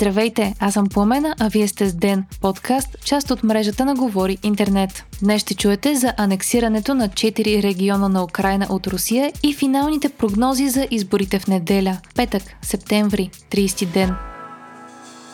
Здравейте, аз съм Пламена, а вие сте с Ден, подкаст, част от мрежата на Говори Интернет. Днес ще чуете за анексирането на 4 региона на Украина от Русия и финалните прогнози за изборите в неделя, петък, септември, 30 ден.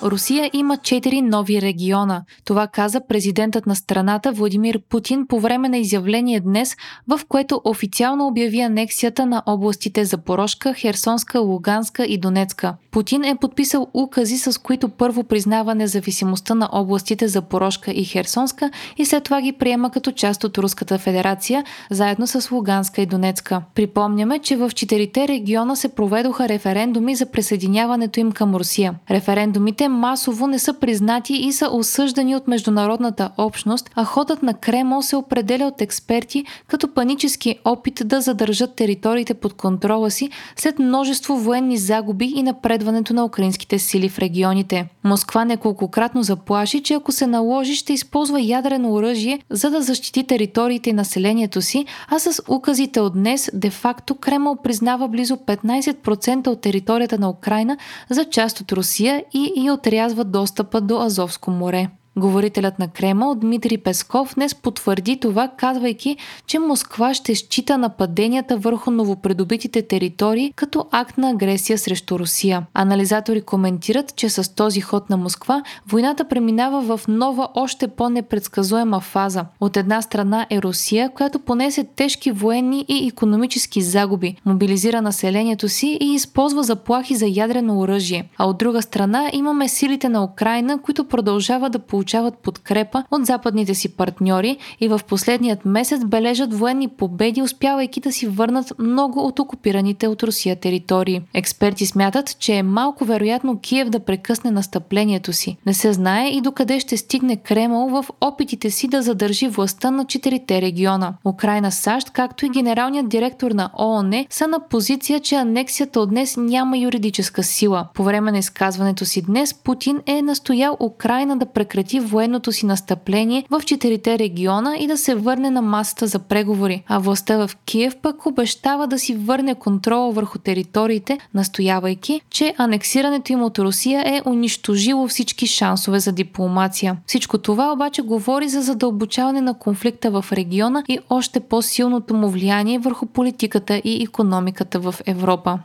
Русия има четири нови региона. Това каза президентът на страната Владимир Путин по време на изявление днес, в което официално обяви анексията на областите Запорожка, Херсонска, Луганска и Донецка. Путин е подписал укази, с които първо признава независимостта на областите Запорожка и Херсонска и след това ги приема като част от Руската федерация, заедно с Луганска и Донецка. Припомняме, че в четирите региона се проведоха референдуми за присъединяването им към Русия. Референдумите масово не са признати и са осъждани от международната общност, а ходът на Кремъл се определя от експерти като панически опит да задържат териториите под контрола си след множество военни загуби и напредването на украинските сили в регионите. Москва неколкократно заплаши, че ако се наложи, ще използва ядрено оръжие, за да защити териториите и населението си, а с указите от днес, де-факто Кремъл признава близо 15% от територията на Украина за част от Русия и, и отрязва достъпа до Азовско море. Говорителят на Кремъл Дмитрий Песков днес потвърди това, казвайки, че Москва ще счита нападенията върху новопредобитите територии като акт на агресия срещу Русия. Анализатори коментират, че с този ход на Москва войната преминава в нова, още по-непредсказуема фаза. От една страна е Русия, която понесе тежки военни и економически загуби, мобилизира населението си и използва заплахи за ядрено оръжие. А от друга страна имаме силите на Украина, които продължават да получават получават подкрепа от западните си партньори и в последният месец бележат военни победи, успявайки да си върнат много от окупираните от Русия територии. Експерти смятат, че е малко вероятно Киев да прекъсне настъплението си. Не се знае и докъде ще стигне Кремъл в опитите си да задържи властта на четирите региона. Украина, САЩ, както и генералният директор на ООН са на позиция, че анексията от днес няма юридическа сила. По време на изказването си днес Путин е настоял Украина да прекрати прекрати военното си настъпление в четирите региона и да се върне на масата за преговори, а властта в Киев пък обещава да си върне контрола върху териториите, настоявайки, че анексирането им от Русия е унищожило всички шансове за дипломация. Всичко това обаче говори за задълбочаване на конфликта в региона и още по-силното му влияние върху политиката и економиката в Европа.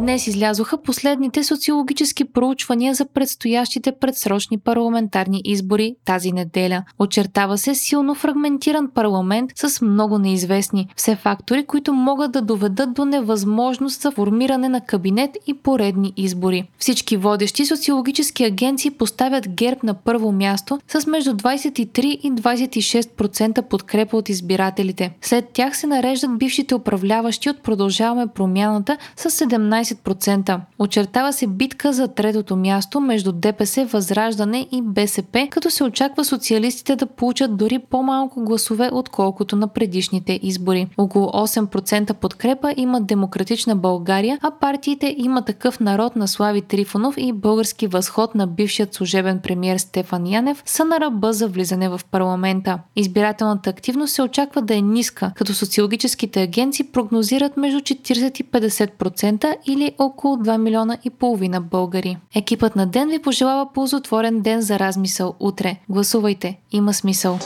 Днес излязоха последните социологически проучвания за предстоящите предсрочни парламентарни избори тази неделя. Очертава се силно фрагментиран парламент с много неизвестни, все фактори, които могат да доведат до невъзможност за формиране на кабинет и поредни избори. Всички водещи социологически агенции поставят ГЕРБ на първо място с между 23 и 26% подкрепа от избирателите. След тях се нареждат бившите управляващи от Продължаваме промяната с 17 15%. Очертава се битка за третото място между ДПС, Възраждане и БСП, като се очаква социалистите да получат дори по-малко гласове, отколкото на предишните избори. Около 8% подкрепа има Демократична България, а партиите има такъв народ на Слави Трифонов и български възход на бившият служебен премьер Стефан Янев са на ръба за влизане в парламента. Избирателната активност се очаква да е ниска, като социологическите агенции прогнозират между 40 и 50% или или около 2 милиона и половина българи. Екипът на Ден ви пожелава ползотворен ден за размисъл утре. Гласувайте, има смисъл.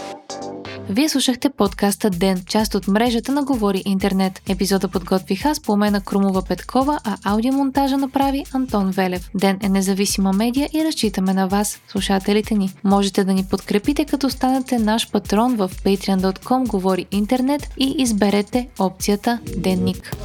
Вие слушахте подкаста Ден, част от мрежата на Говори Интернет. Епизода подготвих аз по на Крумова Петкова, а аудиомонтажа направи Антон Велев. Ден е независима медия и разчитаме на вас, слушателите ни. Можете да ни подкрепите като станете наш патрон в patreon.com Говори Интернет и изберете опцията Денник.